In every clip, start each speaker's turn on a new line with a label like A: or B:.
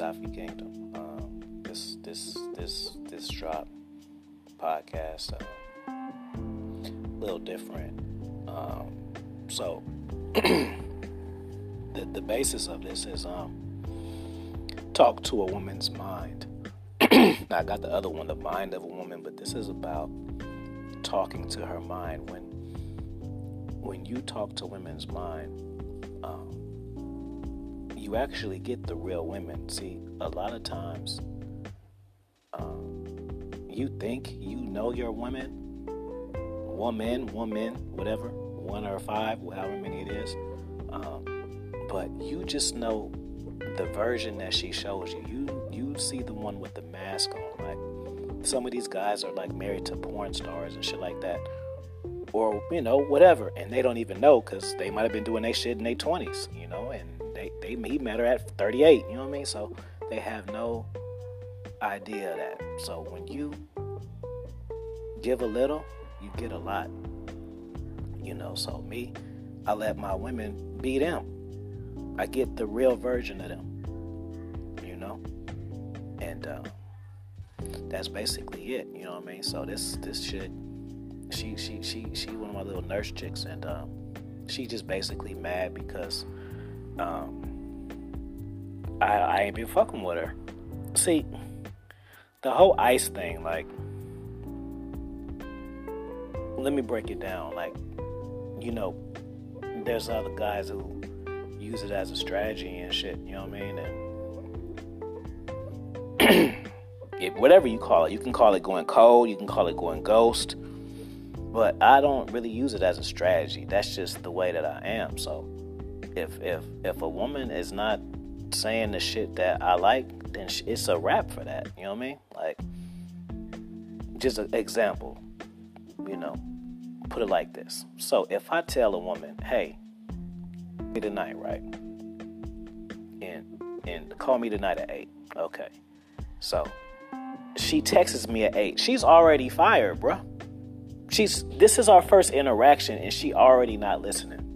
A: Afi Kingdom. Um, this this this this drop podcast uh, a little different. Um, so the the basis of this is um, talk to a woman's mind. I got the other one, the mind of a woman, but this is about talking to her mind. When when you talk to women's mind, you actually get the real women. See, a lot of times, um, you think you know your women, woman, woman, whatever, one or five, however many it is, um, but you just know the version that she shows you. You you see the one with the mask on, like some of these guys are like married to porn stars and shit like that or you know whatever and they don't even know because they might have been doing their shit in their 20s you know and they, they he met her at 38 you know what i mean? So they have no idea of that. So when you give a little you get a lot you know? So me i let my women be them. I get the real version of them you know? And uh, that's basically it you know what i mean? So this this shit she she she she one of my little nurse chicks, and um, she just basically mad because um, I I ain't been fucking with her. See, the whole ice thing, like, let me break it down. Like, you know, there's other guys who use it as a strategy and shit. You know what I mean? And it, whatever you call it, you can call it going cold, you can call it going ghost but I don't really use it as a strategy. That's just the way that I am. So if if if a woman is not saying the shit that I like, then it's a wrap for that. You know what I mean? Like just an example. You know, put it like this. So if I tell a woman, "Hey, me tonight, right?" and and call me tonight at eight. Okay. So she texts me at eight. She's already fired, bruh she's this is our first interaction and she already not listening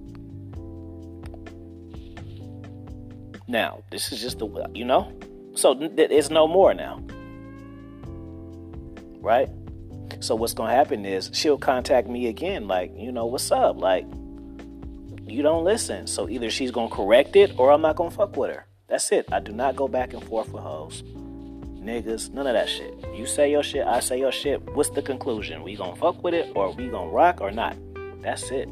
A: now this is just the you know so it's no more now right so what's gonna happen is she'll contact me again like you know what's up like you don't listen so either she's gonna correct it or i'm not gonna fuck with her that's it i do not go back and forth with hoes niggas, none of that shit. You say your shit, I say your shit. What's the conclusion? We gonna fuck with it or we gonna rock or not? That's it.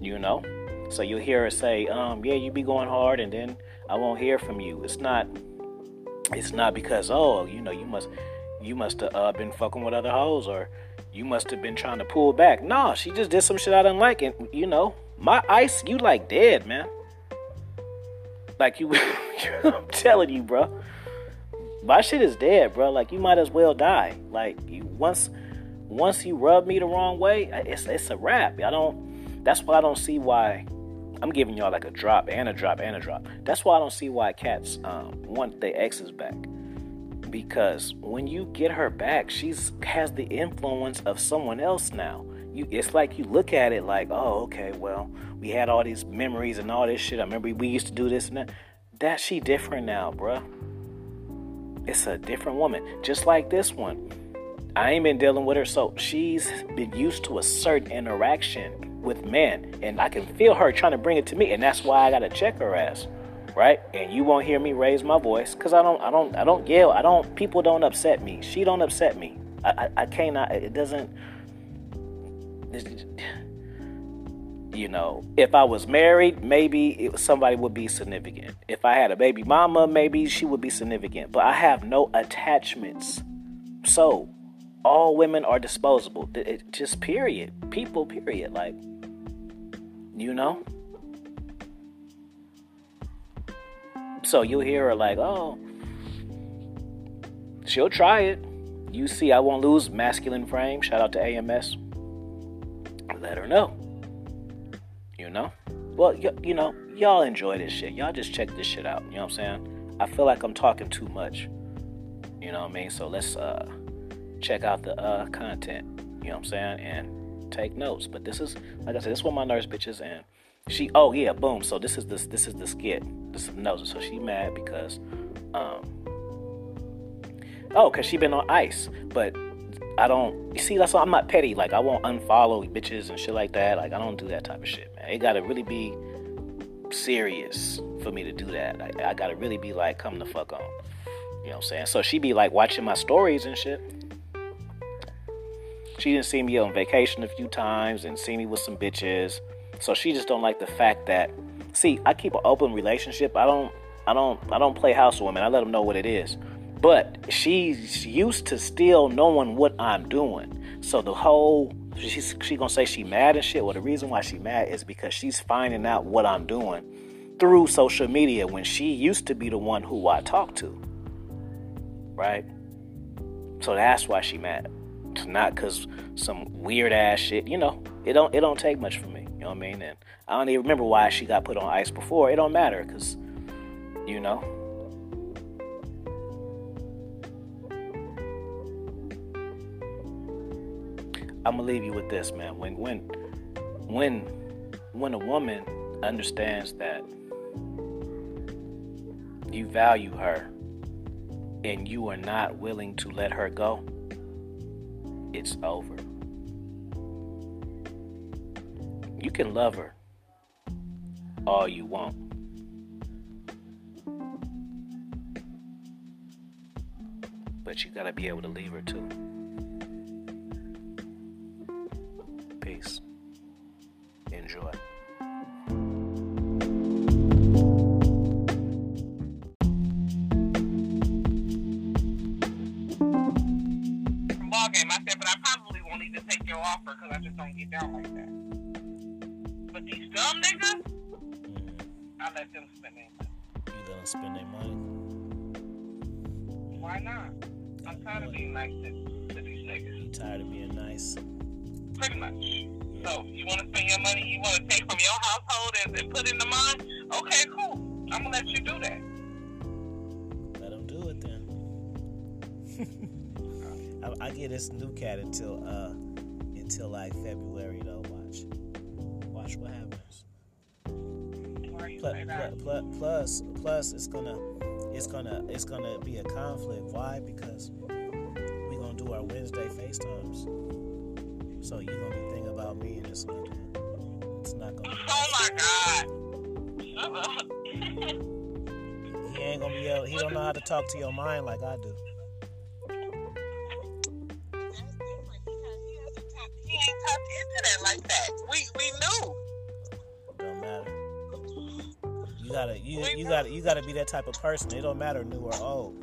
A: You know? So you'll hear her say, um, yeah, you be going hard and then I won't hear from you. It's not it's not because, oh, you know, you must you must have uh, been fucking with other hoes or you must have been trying to pull back. No, she just did some shit I didn't like and you know, my ice, you like dead, man. Like you I'm telling you, bro my shit is dead, bro. Like you might as well die. Like you once once you rub me the wrong way, it's it's a wrap. I don't. That's why I don't see why. I'm giving y'all like a drop and a drop and a drop. That's why I don't see why cats um, want their exes back. Because when you get her back, she's has the influence of someone else now. You, it's like you look at it like, oh, okay, well, we had all these memories and all this shit. I remember we used to do this and that. That she different now, bruh. It's a different woman, just like this one. I ain't been dealing with her, so she's been used to a certain interaction with men, and I can feel her trying to bring it to me, and that's why I gotta check her ass, right? And you won't hear me raise my voice, cause I don't, I don't, I don't yell. I don't. People don't upset me. She don't upset me. I, I, I cannot. It doesn't you know, if I was married, maybe it, somebody would be significant. If I had a baby mama, maybe she would be significant. But I have no attachments. So, all women are disposable. It, just period. People, period. Like, you know? So you'll hear her like, oh, she'll try it. You see, I won't lose masculine frame. Shout out to AMS. Let her know you know? Well, y- you know, y'all enjoy this shit. Y'all just check this shit out. You know what I'm saying? I feel like I'm talking too much. You know what I mean? So let's uh check out the uh content. You know what I'm saying? And take notes. But this is like I said, this is what my nurse bitches and she oh yeah, boom. So this is this this is the skit. This is the nose. So she mad because Um, oh, cause she been on ice, but I don't. You see, that's why I'm not petty. Like I won't unfollow bitches and shit like that. Like I don't do that type of shit, man. It gotta really be serious for me to do that. I, I gotta really be like, come the fuck on. You know what I'm saying? So she be like watching my stories and shit. She didn't see me on vacation a few times and see me with some bitches. So she just don't like the fact that see, I keep an open relationship. I don't I don't I don't play housewoman. I let them know what it is. But she's used to still knowing what I'm doing. So the whole she's she gonna say she mad and shit. Well, the reason why she mad is because she's finding out what I'm doing through social media when she used to be the one who I talk to. Right? So that's why she mad. Not cause some weird ass shit. You know, it don't it don't take much for me. You know what I mean? And I don't even remember why she got put on ice before. It don't matter, cause you know. I'm gonna leave you with this, man. When when when when a woman understands that you value her and you are not willing to let her go, it's over. You can love her all you want. But you gotta be able to leave her too. This new cat until uh until like February though. Watch, watch what happens. Plus, plus, plus, plus, it's gonna, it's gonna, it's gonna be a conflict. Why? Because we gonna do our Wednesday FaceTimes. So you gonna be thinking about me, and it's not, it's not gonna.
B: Oh my god. Shut up.
A: He ain't gonna be able. He don't know how to talk to your mind like I do. Gotta, you, you gotta, you gotta be that type of person. It don't matter new or old.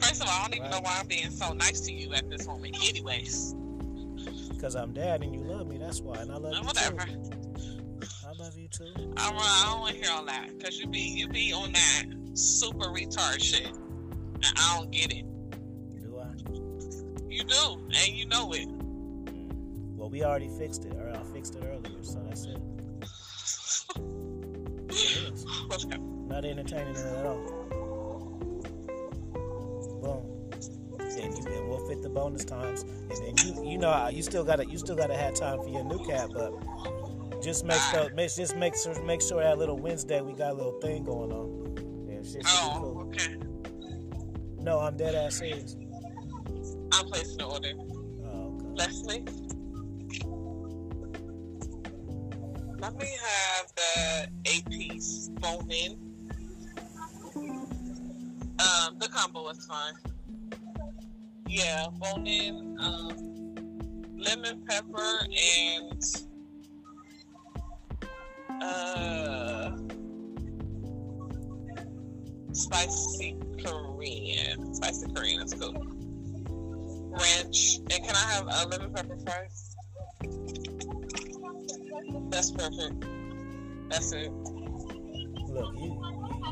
B: First of all, I don't even know why I'm being so nice to you at this moment. Anyways,
A: Because I'm dad and you love me. That's why, and I love you
B: whatever.
A: too. I love you too.
B: I don't, I don't want to hear all that because you be you be on that super retard shit. And I don't get it.
A: Do I?
B: You do, and you know it.
A: Well, we already fixed it. Or I fixed it earlier, so that's it. Not entertaining it at all. Boom. And you and we'll fit the bonus times. And then you you know you still gotta you still gotta have time for your new cat, but just make sure make just make sure make sure that little Wednesday we got a little thing going on. And shit
B: Oh,
A: cool.
B: okay.
A: No, I'm dead ass serious.
B: I'm placing the order.
A: Oh, okay.
B: Leslie. Let me have the eight piece bone in. Um, the combo is fine. Yeah, bone in, um, lemon pepper and uh spicy Korean. Spicy Korean is cool. Ranch. And can I have a lemon pepper fries? That's perfect. That's it.
A: Look, you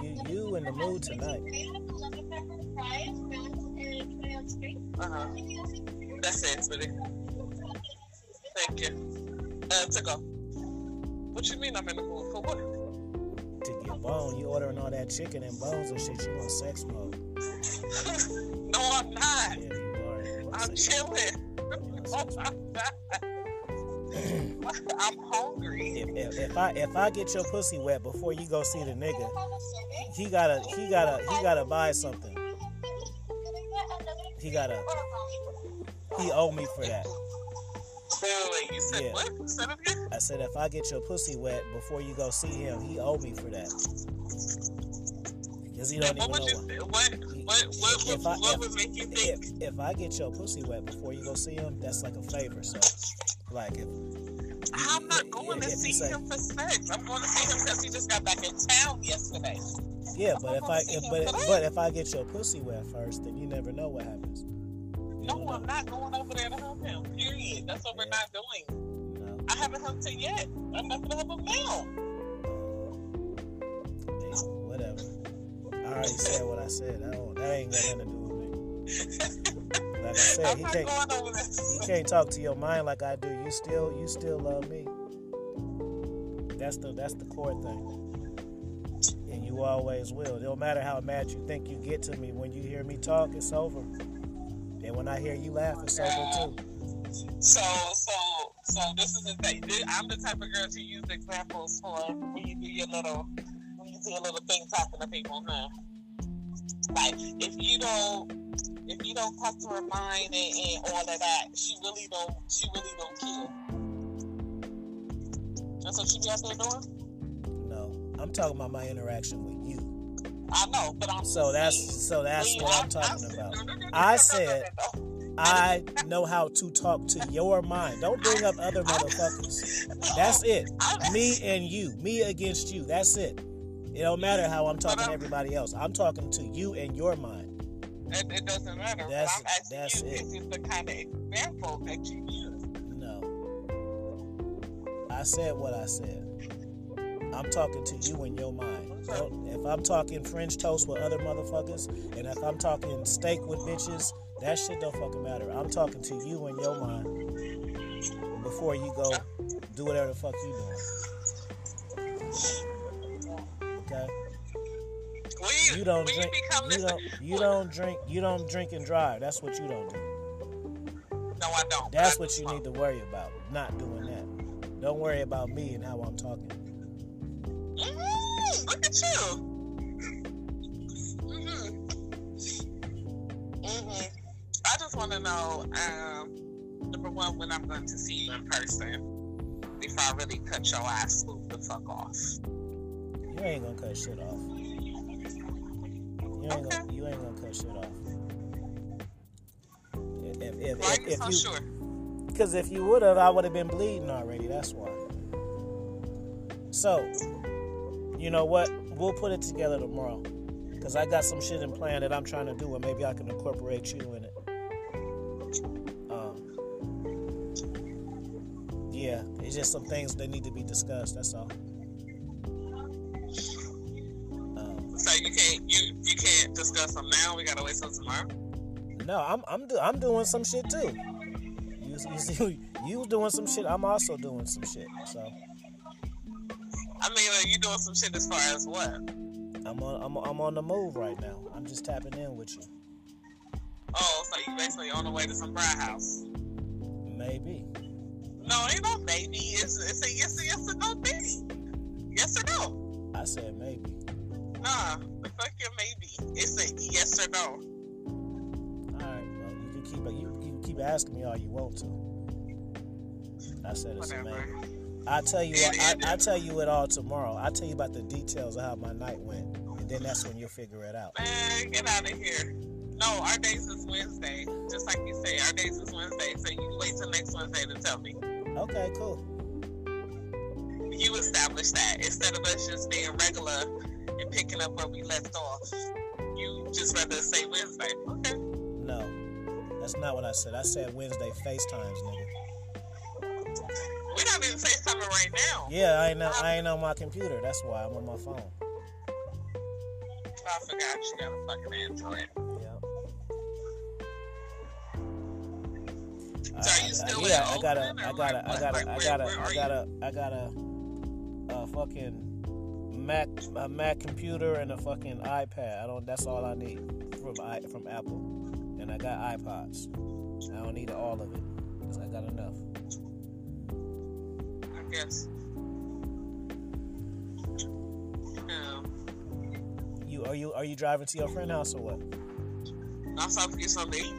A: you you in the mood tonight.
B: Uh huh. That's it, sweetie. Thank you. Uh, to go. What you mean I'm in the mood for what?
A: To get bone, you ordering all that chicken and bones and shit. You want sex mode?
B: no, I'm not.
A: Yeah, you are. You
B: I'm chilling. Oh my God. I'm hungry.
C: If, if, if I if I get your pussy wet before you go see the nigga, he gotta he gotta he gotta buy something. He gotta he owe me for that.
B: Wait, wait, you said
C: Yeah.
B: what?
C: I said if I get your pussy wet before you go see him, he owe me for that. Cause he don't
B: what
C: even
B: would
C: know
B: you
C: what.
B: What what
C: If I-
B: what
C: if-
B: would make you think?
C: If, if I get your pussy wet before you go see him, that's like a favor. So, like if
B: I'm not going to see
C: say-
B: him for sex. I'm going to see him because he just got back in town yesterday.
C: yeah, but if I if, but
B: today.
C: but if I get your pussy wet first, then you never know what happens. You
B: No, I'm not going over there to help him. Period. That's what we're not doing.
C: No.
B: I haven't helped him yet. I'm not going to help him now.
C: Uh, hey, Whatever. I already said what I said. I don't, that ain't got nothing to do with me. Like I said, he can't
B: going over there.
C: he can't talk to your mind like I do. You still you still love me. That's the that's the core thing. And you always will. It don't matter how mad you think you get to me. When you hear me talk, it's over. And when I hear you laugh, it's over too.
B: So, so, so this is the thing. I'm the type of girl to use examples for when you do your little, do your little thing talking to people, huh? Like, if you don't, if you don't talk to her mind and, and all of that, she really don't, she really don't care. That's what she be out there doing.
C: No, I'm talking about my interaction with you.
B: I know, but I'm
C: So that's so that's
B: See,
C: what I'm talking about. I said- I know how to talk to your mind. Don't bring up other motherfuckers. That's it. Me and you. Me against you. That's it. It don't matter how I'm talking to everybody else. I'm talking to you and your mind.
B: It, it doesn't matter.
C: That's-
B: I'm asking
C: that's
B: you,
C: it.
B: is this the kind of example that you use?
C: No. I said what I said. I'm talking to you and your mind. Don't, if I'm talking French toast with other motherfuckers, and if I'm talking steak with bitches, that shit don't fucking matter. I'm talking to you and your mind before you go do whatever the fuck you doing. Okay?
B: You,
C: You don't drink.
B: You, become
C: You don't. You don't drink. You don't drink and drive. That's what you don't do.
B: No, I don't.
C: That's
B: I
C: what you
B: smoke.
C: need to worry about. Not doing that. Don't worry about me and how I'm talking.
B: Mm, look at you. hmm hmm I just want to know, um, number one, when I'm going to see you in person before I really cut your ass smooth the fuck off.
C: You ain't gonna cut shit off. You ain't gonna. You ain't gonna cut shit off. If if
B: Why
C: if,
B: you
C: if,
B: so
C: you,
B: sure?
C: because if you would have, I would have been bleeding already. That's why. So, you know what? We'll put it together tomorrow. Cause I got some shit in plan that I'm trying to do, and maybe I can incorporate you in it. Um, yeah, it's just some things that need to be discussed. That's all.
B: Discuss them now. We gotta wait till tomorrow.
C: no, I'm I'm do, I'm doing some shit too. You, you see, you doing some shit. I'm also doing some shit. So
B: I mean, are you doing some shit as far as what?
C: I'm on I'm, I'm on the move right now. I'm just tapping in with you.
B: Oh, so you basically on the way to some bride house?
C: Maybe.
B: No, ain't no maybe. It's it's a yes or yes or no thing. Yes or no?
C: I said maybe.
B: Nah, the fuck your maybe. It's a yes or no.
C: All right. Well, you can keep you, you can keep asking me all you want to. I said it's a
B: Whatever.
C: maybe. I tell you I, I, I tell you it all tomorrow. I tell you about the details of how my night went, and then that's when you'll figure it out.
B: Man, get out of here. No, our days is Wednesday. Just like you say, our days is Wednesday. So you wait till next Wednesday to tell me.
C: Okay, cool.
B: You establish that instead of us just being regular and picking up where we left off. You just rather say Wednesday. Okay.
C: No, that's not what I said. I said Wednesday FaceTimes, nigga.
B: We're not even FaceTiming right now.
C: Yeah, I ain't on, I ain't on my computer. That's why I'm on my phone.
B: I forgot you got a fucking Android.
C: Yeah.
B: So are you still
C: yeah, I got a,
B: Oakland,
C: I got a,
B: like
C: I got a,
B: Like,
C: I got a,
B: where
C: I
B: are
C: got a, I got a, a uh, fucking Mac, a Mac computer and a fucking iPad. I don't. That's all I need from i from Apple, and I got iPods. I don't need all of it because I got enough.
B: I guess. Um,
A: You are you are you driving to your friend house or what?
B: I'm supposed to get something eat.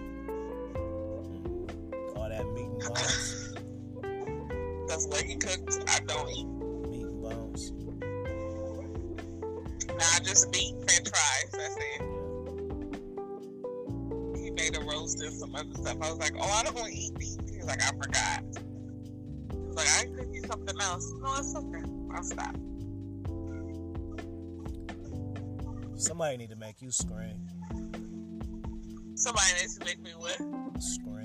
A: All that meat and bones,
B: he cooked. I don't eat. Just meat, french fries. That's it. He made a roast and some other stuff. I was like, oh, I don't want to eat meat. He was like, I forgot. He was like, I could eat something else. No, it's okay. I'll stop.
A: Somebody need to make you scream.
B: Somebody needs to make me what?
A: Scream.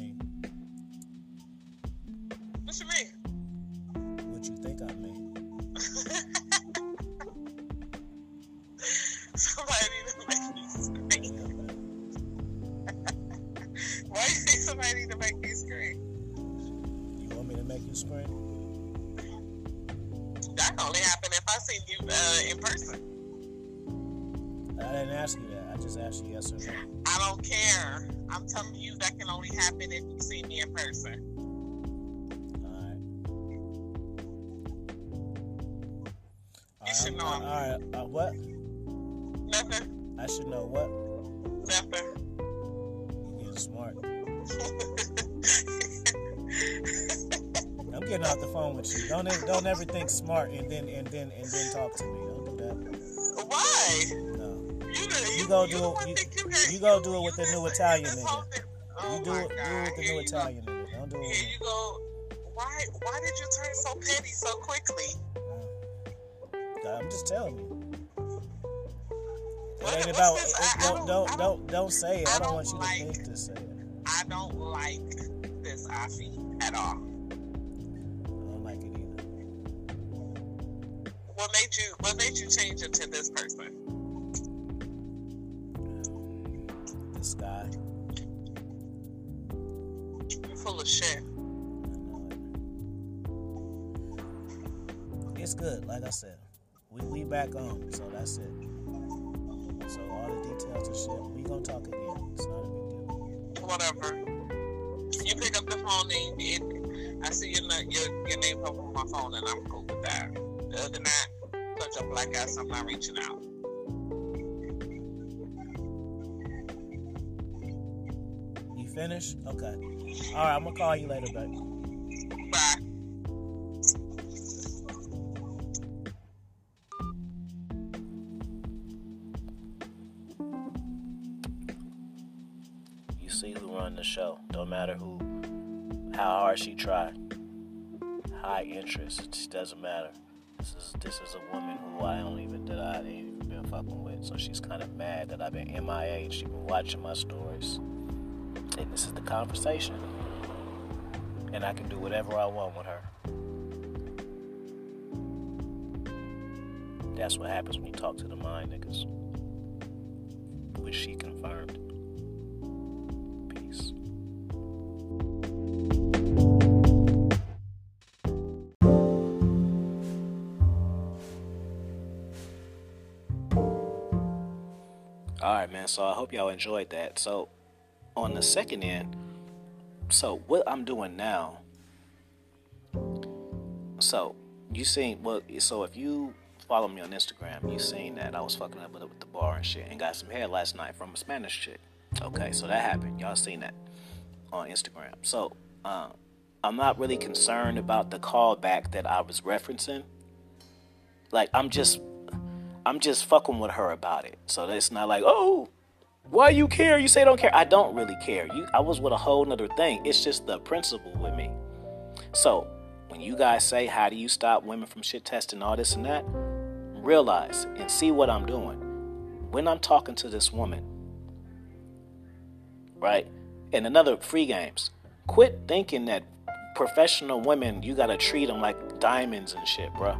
A: Want me to make you scream?
B: That can only happen if I seen you uh, in person.
A: I didn't ask you that. I just asked you yes or no.
B: I don't care. I'm telling you that can only happen if you see me in person.
A: All right.
B: You should know
A: All right. Uh, what?
B: Nothing.
A: I should know what? Getting off the phone with you. Don't ever, don't ever think smart and then and then and then talk to me. Don't do that.
B: Why?
A: No.
B: You, the,
A: You go do it- you-
B: you,
A: you go do it with the new Italian nigga.
B: Oh
A: you do it. Do it with the new
B: you go.
A: Italian nigga. Don't do it.
B: Here you go. Why? Why did you turn so petty so quickly?
A: I'm just telling you. It
B: What-
A: ain't about. it-
B: I- I
A: don't
B: don't-
A: don't don't
B: don't-
A: don't say it.
B: I
A: I don't
B: don't
A: want you to
B: like-
A: think to say it.
B: I don't like this Afi at all. What made you? What made you change it to this person?
A: This guy.
B: You're full of shit.
A: I know it. It's good, like I said. We we back on, so that's it. So all the details and shit, we gonna talk again. It's not a big deal.
B: Whatever. You pick up the phone and I see your, your your name pop on my phone and I'm cool with that. Other than that, such a black ass, I'm not reaching out.
A: You finished? Okay. All right, I'm gonna call you later, baby.
B: Bye.
A: You see who run the show. Don't matter who, how hard she try. High interest. It just doesn't matter. This is this is a woman who I don't even that I ain't even been fucking with. So she's kind of mad that I've been MIA. She's been watching my stories, and this is the conversation. And I can do whatever I want with her. That's what happens when you talk to the mind niggas. Which she confirmed. Man. So I hope y'all enjoyed that. So on the second end, so what I'm doing now. So you seen well. So if you follow me on Instagram, you seen that I was fucking up with, with the bar and shit, and got some head last night from a Spanish chick. Okay, so that happened. Y'all seen that on Instagram. So uh, I'm not really concerned about the callback that I was referencing. Like I'm just, I'm just fucking with her about it. So it's not like, oh, why you care? You say don't care. I don't really care. You, I was with a whole nother thing. It's just the principle with me. So when you guys say, how do you stop women from shit testing all this and that? Realize and see what I'm doing. When I'm talking to this woman, right? And another free games. Quit thinking that professional women, you gotta treat them like diamonds and shit, bruh.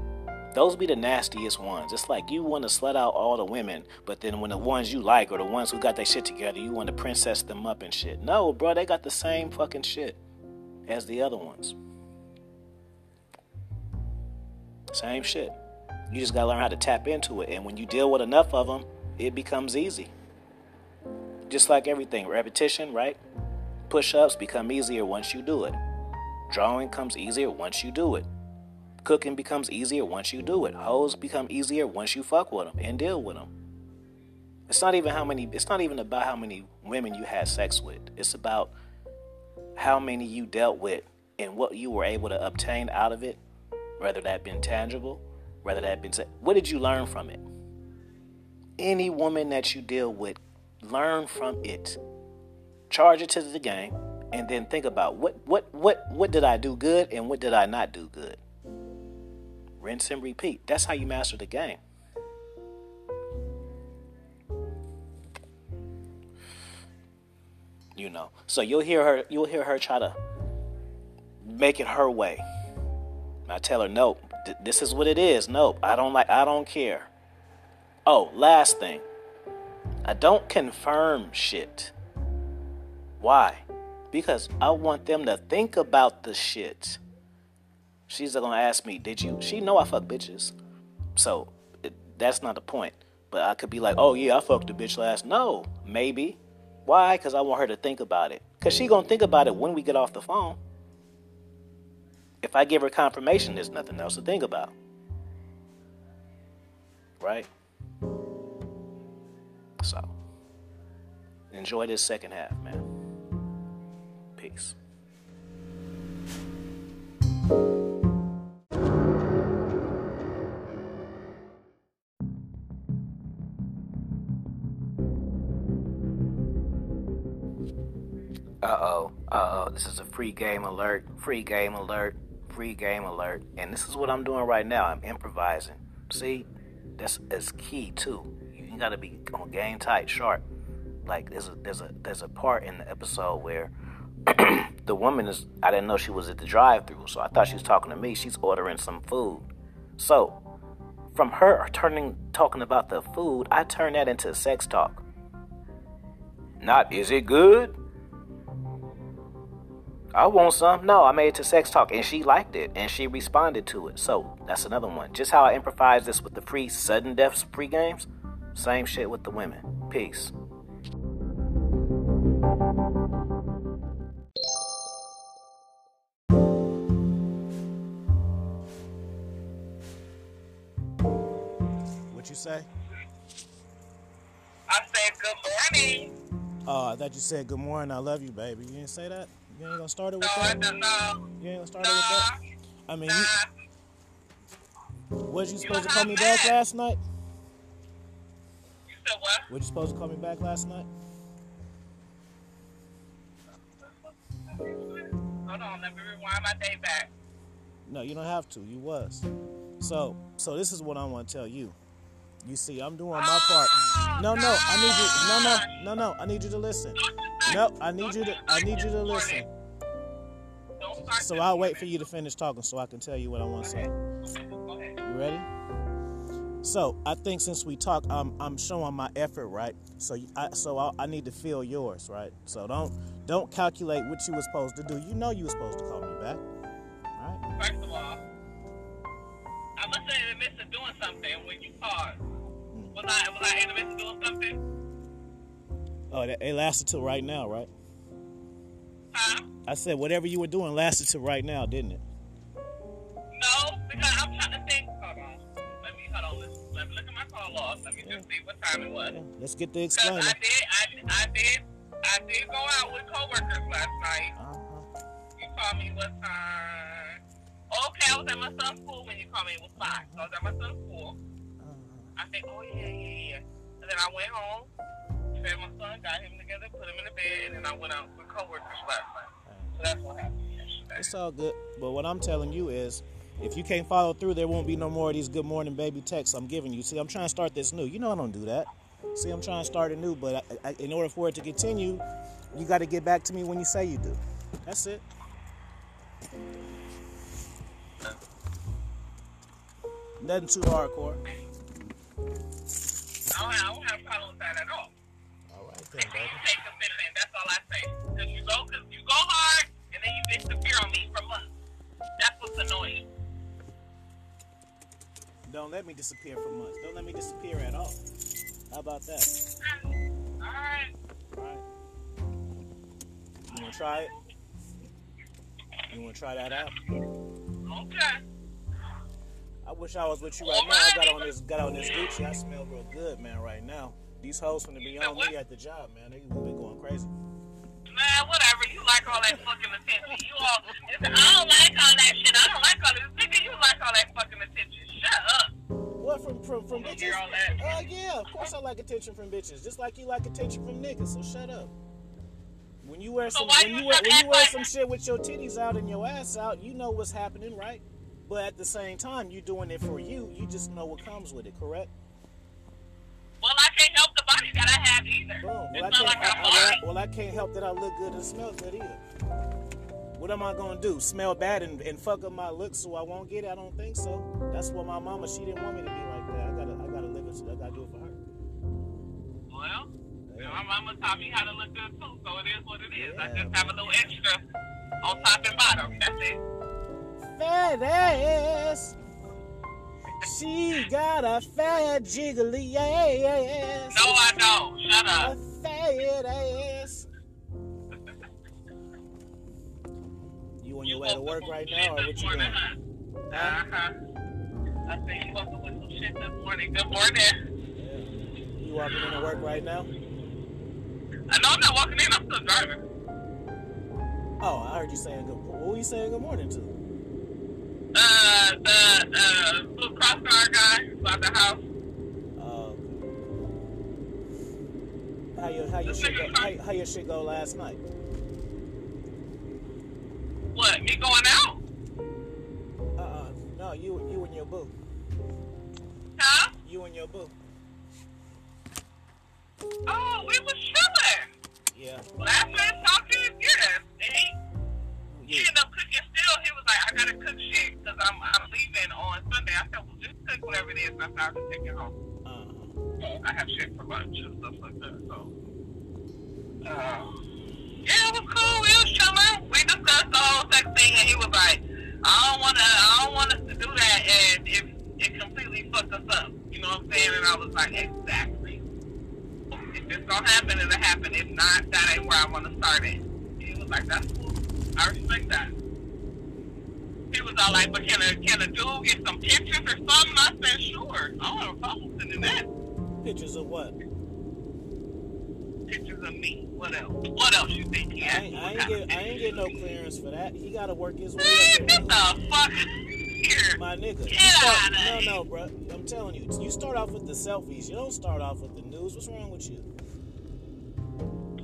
A: Those be the nastiest ones. It's like you want to slut out all the women, but then when the ones you like or the ones who got their shit together, you want to princess them up and shit. No, bro, they got the same fucking shit as the other ones. Same shit. You just gotta learn how to tap into it, and when you deal with enough of them, it becomes easy. Just like everything, repetition, right? Push ups become easier once you do it. Drawing comes easier once you do it. Cooking becomes easier once you do it. Hoes become easier once you fuck with them and deal with them. It's not even how many. It's not even about how many women you had sex with. It's about how many you dealt with and what you were able to obtain out of it, whether that been tangible, whether that been. What did you learn from it? Any woman that you deal with, learn from it. Charge it to the game, and then think about what what what what did I do good and what did I not do good. Rinse and repeat. That's how you master the game. you know. So you'll hear her you'll hear her try to make it her way. I tell her, nope, th- this is what it is. Nope, I don't like I don't care. Oh, last thing. I don't confirm shit. Why? Because I want them to think about the shit. She's gonna ask me, did you? She know I fuck bitches. So it, that's not the point. But I could be like, oh yeah, I fucked a bitch last. No, maybe. Why? Because I want her to think about it. Because she to think about it when we get off the phone. If I give her confirmation, there's nothing else to think about. Right? So, enjoy this second half, man. Peace. Uh oh, uh oh, this is a free game alert, free game alert, free game alert. And this is what I'm doing right now. I'm improvising. See, that's is key too. You gotta be on game tight, sharp. Like there's a there's a there's a part in the episode where the woman is I didn't know she was at the drive through, so I thought she was talking to me. She's ordering some food. So from her turning talking about the food, I turn that into sex talk. Not is it good? I want some. No, I made it to sex talk and she liked it and she responded to it. So that's another one. Just how I improvise this with the free sudden deaths pre games. Same shit with the women. Peace.
C: What you say?
B: I said good morning.
C: Oh, I thought you said good morning. I love you, baby. You didn't say that. You ain't gonna start it with
B: No, I
C: that.
B: don't.
C: You ain't gonna start it with that. I mean, you, was you supposed to call me back last night?
B: You said what?
C: Were you supposed to call me back last night?
B: Hold on, let me rewind my day back.
C: No, you don't have to. You was. So, so this is what I want to tell you. You see, I'm doing my part. Oh, no, no, I need you. No, no, no, no. I need you to listen. No, I need you to. I need you to listen. So I'll wait for you to finish talking so I can tell you what I want to say. You ready? So I think since we talk, I'm I'm showing my effort, right? So I so I, I need to feel yours, right? So don't don't calculate what you were supposed to do. You know you were supposed to call me back, right?
B: First of all, I must have in the midst of doing something when you called. Hmm. Was I was I in the midst of doing something?
C: Oh, it lasted till right now, right?
B: Huh?
C: I said whatever you were doing lasted till right now, didn't it?
B: No, because I'm trying to think. Hold on. Let me hold on. Let, let me look at my call log. Let me just see what time it was.
C: Yeah, let's get the
B: Because
C: explainer.
B: I did, I, I did, I did go out with coworkers last night.
C: Uh-huh.
B: You called me what time? Okay, I was at my son's school when you called me. It was five. So I was at my son's school.
C: uh-huh.
B: I think, oh yeah, yeah, yeah. And then I went home, my son, got him together, put him in the bed, and I went out with coworkers last night. So that's what happened yesterday.
C: It's all good. But what I'm telling you is, if you can't follow through, there won't be no more of these good morning baby texts I'm giving you. See, I'm trying to start this new. You know I don't do that. See, I'm trying to start it new, but I, I, in order for it to continue, you got to get back to me when you say you do. That's it. Nothing too hardcore.
B: I don't have, I don't have a problem with that at all.
C: All right,
B: And
C: then,
B: then
C: baby.
B: take that's all I say. Because you go, cause you go hard, and then you disappear on me for months. That's what's annoying.
C: Don't let me disappear for months. Don't let me disappear at all. How about that?
B: Alright.
C: All right. You want to try it? You want to try that out?
B: Okay.
C: I wish I was with you right now. I got on this got on this Gucci. I smell real good, man, right now. These hoes finna be on me at the job, man. They been going crazy.
B: Man, whatever. You like all that fucking attention. You all, I don't like all that shit. I don't like all this. Nigga, you like all that fucking attention. Shut up.
C: What from from from
B: You
C: bitches?
B: that?
C: Uh, yeah, of course I like attention from bitches, just like you like attention from niggas. So shut up. When you wear
B: So
C: some when
B: you
C: you wear, when you wear
B: like-
C: some shit with your titties out and your ass out, you know what's happening, right? But at the same time, you doing it for you. You just know what comes with it, correct?
B: Well, I can't help the either.
C: Well, I
B: It's not
C: can't.
B: like
C: I, I- well, I, can't help that I look good and smell good either. What am I gonna do? Smell bad and, and fuck up my looks so I won't get it? I don't think so. That's what my mama. She didn't want me to be like that. I gotta. I gotta live it. I gotta do it for her.
B: Well, my mama taught me how to look good too, so it is what it is. I just have a little extra on top and bottom. That's it.
C: Fat ass. She got a fat jiggly ass.
B: No, I don't. Shut
C: A
B: up.
C: fat ass. You on your way to work right now, or what you doing?
B: Uh huh. I think you woke up with some shit this morning. Good morning.
C: Yeah. You walking into work right now?
B: I know I'm not walking in. I'm still driving.
C: Oh, I heard you saying good. What were you saying good morning to?
B: Uh, the uh, blue cross guard about the house.
C: Uh, how your how your shit go? How, how your shit go last night?
B: What? Me going out?
C: Uh, uh no, you you and your boo.
B: Huh?
C: You and your boo.
B: Oh, we was chilling.
C: Yeah.
B: Laughing, talking. Yes. And he, he ended up cooking still. He was like, I gotta cook shit because I'm, I'm leaving on Sunday. I said, well, cook whatever it is. and I can take it home.
C: Uh,
B: I have shit for lunch and stuff like that. So, uh, yeah, it was cool. We was chilling. We discussed the whole sex thing, and he was like, I don't wanna, I don't want us to do that, and if it completely fucked us up, you know what I'm saying? And I was like, exactly. If it's gonna happen, it'll happen. If not, that ain't where I want to start it. He was like, that's cool. I respect that. Was like, but can a can a dude get some pictures or something? I said, sure. I don't have a problem sending that.
C: pictures of what?
B: pictures of me. What else? What else you think he
C: I
B: has?
C: ain't, I ain't get I ain't get no clearance for that. He gotta work his way
B: Man,
C: up
B: get the fuck here.
C: My nigga.
B: Get
C: start,
B: outta
C: no,
B: here.
C: no, bro. I'm telling you. You start off with the selfies. You don't start off with the news. What's wrong with you?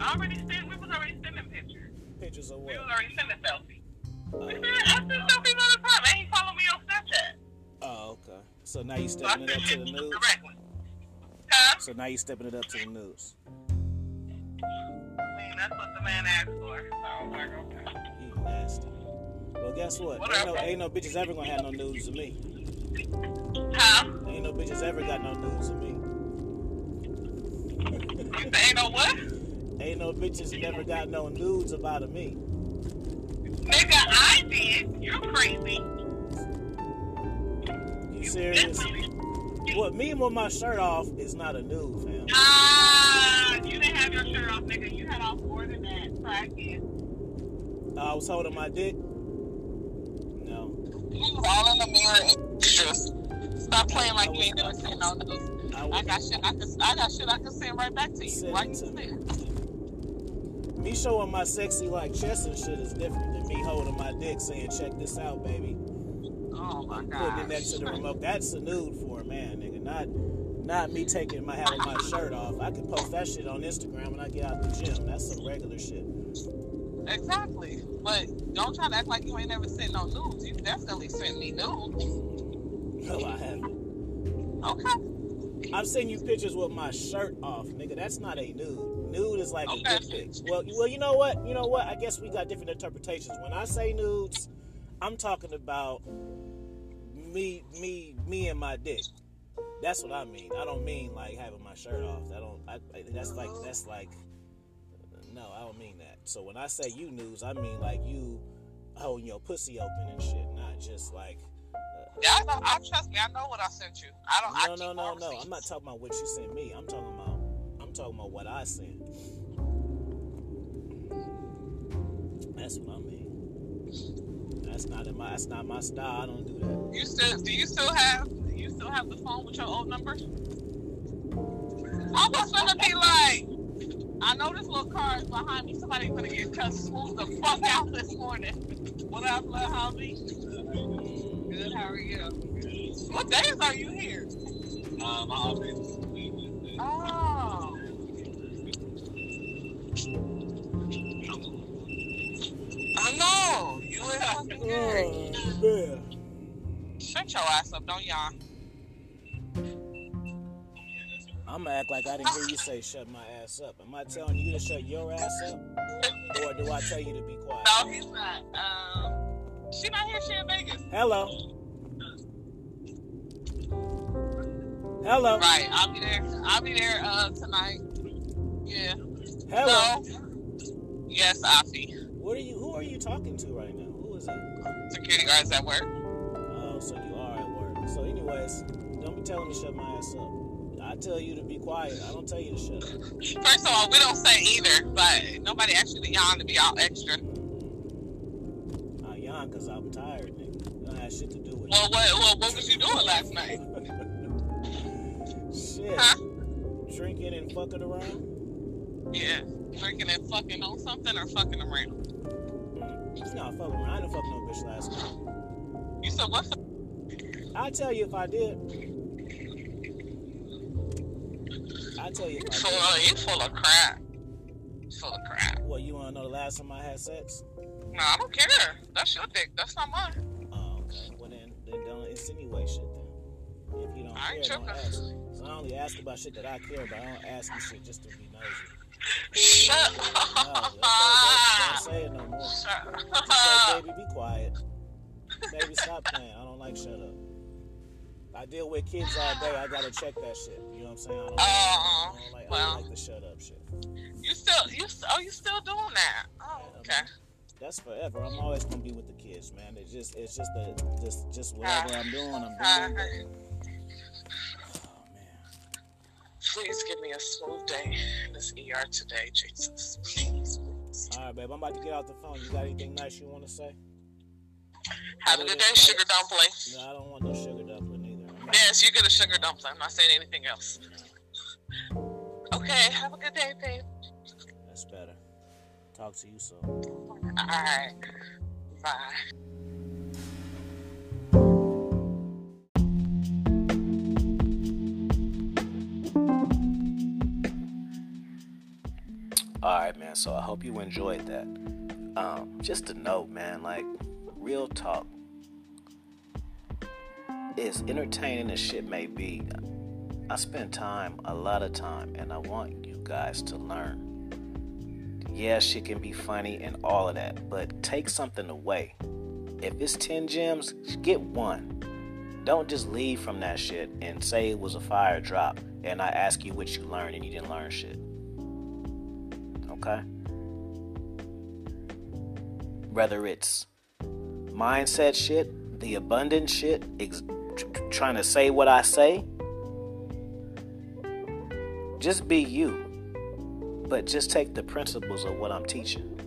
B: I already sent. We was already sending pictures.
C: Pictures of what?
B: We was already sending selfies.
C: Uh,
B: We sent, I selfies
C: So now you
B: So
C: stepping
B: sent
C: it up to the news.
B: Huh?
C: So now you stepping it up to the news.
B: I mean, that's what the man asked for. So like, okay.
C: You nasty. Well, guess what? Ain't no, ain't no bitches ever gonna have no news of me.
B: Huh?
C: Ain't no bitches ever got no news of me.
B: You say ain't no what?
C: Ain't no bitches never got no nudes about of me.
B: Nigga, I did. You're crazy.
C: Serious? What me with my shirt off is not a nude, fam.
B: Ah, you didn't have your shirt off, nigga. You had off more than that. Practice.
C: I was holding my dick. No.
B: You was all in the mirror extras. Stop playing like
C: I
B: you ain't never seen no news.
C: I
B: I got shit I can I got shit I can send right back to you. Right
C: to me. me showing my sexy like chest and shit is different than me holding my dick saying, check this out, baby.
B: Oh my
C: Putting
B: god.
C: it next to the remote. That's a nude for a man, nigga. Not not me taking my having my shirt off. I can post that shit on Instagram when I get out the gym. That's some regular shit.
B: Exactly. But don't try to act like you ain't never sent no nudes. You definitely sent me nudes.
C: No, I haven't.
B: Okay.
C: I've seen you pictures with my shirt off, nigga. That's not a nude. Nude is like a
B: Okay.
C: dick pic. Well, well, you know what? You know what? I guess we got different interpretations. When I say nudes, I'm talking about me, me, me and my dick. That's what I mean. I don't mean like having my shirt off. I don't. I, I- that's like that's like. No, I don't mean that. So when I say you news, I mean like you holding your pussy open and shit, not just like.
B: Uh, yeah, I know. I trust me. I know what I sent you. I don't. I
C: No,
B: keep
C: no, no, no. I'm not talking about what you sent me. I'm talking about I'm talking about what I sent. That's what I mean. That's not in my. That's not my style. I don't do that.
B: You still do you still have do you still have the phone with your old number? I was gonna be like, I know this little car is behind me. Somebody's gonna get cut smooth the fuck out this morning. What up, little hobby? Good. How are you? What days are you here?
D: Uh, my office.
B: Good.
C: Oh.
B: Shut your ass up, don't y'all?
C: I'm gonna act like I didn't hear you say shut my ass up. Am I telling you to shut your ass up, or do I tell you to be quiet?
B: No, he's not. Um, she not here. She in Vegas.
C: Hello. Hello.
B: Right. I'll be there. I'll be there uh, tonight. Yeah.
C: Hello.
B: So, yes, Afi.
C: What are you? Who are you talking to
B: Security guards at work.
C: Oh, so you are at work. So, anyways, don't be telling me to shut my ass up. I tell you to be quiet. I don't tell you to shut up.
B: First of all, we don't say either, but nobody asked you to yawn to be all extra.
C: I yawn because I'm tired, nigga. Don't have shit to do with
B: Well, what, well, what was you doing last night?
C: Shit.
B: Huh?
C: Drinking and fucking around?
B: Yeah. Drinking and fucking on something or fucking around?
C: Mm. not fucking around. I didn't fuck no bitch last night.
B: You said what?
C: I'll tell you if I did. I'll tell you if I
B: of, you full of crap. Full of crap.
C: did. What, you want to know the last time I had sex?
B: No, I don't care. That's your dick. That's not mine.
C: Oh, okay. Well, then, then don't insinuate shit then. If you don't
B: I ain't
C: care, don't ask. I only ask about shit that I care about. I don't ask you shit just to be nosy.
B: Shut
C: No, don't,
B: up.
C: say it no more.
B: Shut
C: Just say,
B: up.
C: baby, be quiet. Baby, stop playing. I don't like shut up. I deal with kids all day. I gotta check that shit. You know what I'm saying? I don't, I don't like, I don't like the shut up shit.
B: You still, you still, oh, you still doing that? Oh, okay.
C: That's forever. I'm always gonna be with the kids, man. It's just, it's just the, just, just whatever I'm doing, I'm
B: Uh,
C: doing.
B: Please give me a smooth day in this ER today, Jesus. Please, please.
C: All right, babe. I'm about to get out the phone. You got anything nice you want to say?
B: Have a good day, sugar dumpling.
C: No, I don't want no sugar dumpling either.
B: Yes, you get a sugar dumpling. I'm not saying anything else. Okay, have a good day, babe.
C: That's better. Talk to you soon.
B: All right. Bye.
A: All right, man. So I hope you enjoyed that. Um, just a note, man, like real talk, as entertaining as shit may be, I spend time, a lot of time, and I want you guys to learn. Yeah, shit can be funny and all of that, but take something away. If it's 10 gems, get one. Don't just leave from that shit and say it was a fire drop and I ask you what you learned and you didn't learn shit. Okay? Whether it's mindset shit, the abundant shit, ex- tr- tr- trying to say what I say, just be you. But just take the principles of what I'm teaching.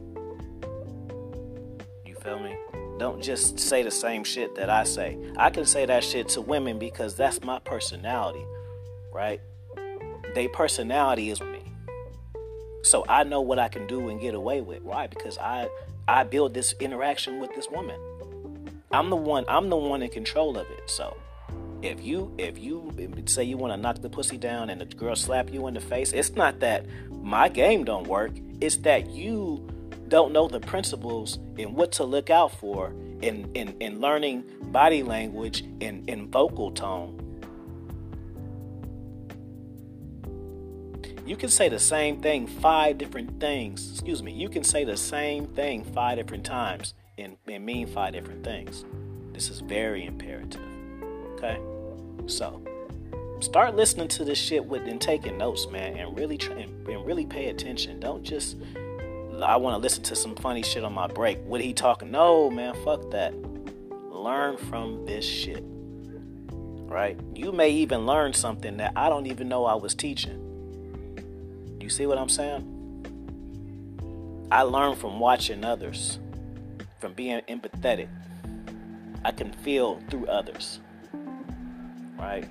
A: You feel me? Don't just say the same shit that I say. I can say that shit to women because that's my personality, right? They personality is. So I know what I can do and get away with. Why? Because I I build this interaction with this woman. I'm the one I'm the one in control of it. So if you if you say you want to knock the pussy down and the girl slap you in the face, it's not that my game don't work. It's that you don't know the principles and what to look out for in in, in learning body language and, and vocal tone. You can say the same thing five different things. Excuse me. You can say the same thing five different times and, and mean five different things. This is very imperative. Okay? So, start listening to this shit with and taking notes, man, and really try, and, and really pay attention. Don't just I want to listen to some funny shit on my break. What he talking? No, man, fuck that. Learn from this shit. Right? You may even learn something that I don't even know I was teaching. You see what I'm saying? I learn from watching others, from being empathetic. I can feel through others. Right?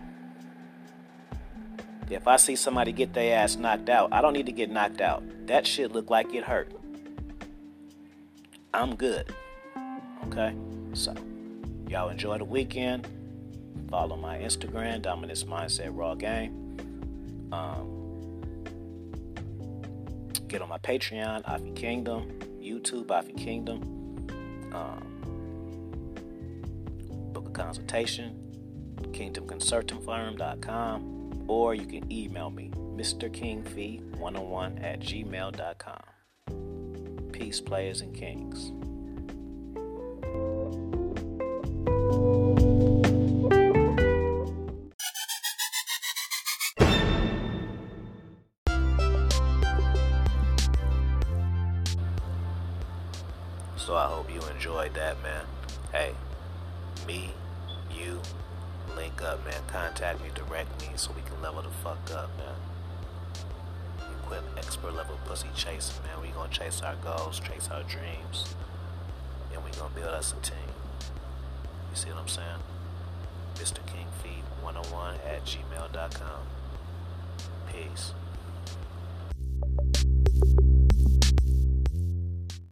A: If I see somebody get their ass knocked out, I don't need to get knocked out. That shit look like it hurt. I'm good. Okay? So, y'all enjoy the weekend. Follow my Instagram, Dominance Mindset Raw Game. Um, get on my Patreon, Afi Kingdom, YouTube, Afi Kingdom. Um, book a consultation, kingdomconsultingfirm.com or you can email me, mrkingfee101 at gmail.com. Peace, players and kings. Chase our goals, chase our dreams, and we gonna build us a team. You see what I'm saying? Mr. King Feed 101 at gmail.com. Peace.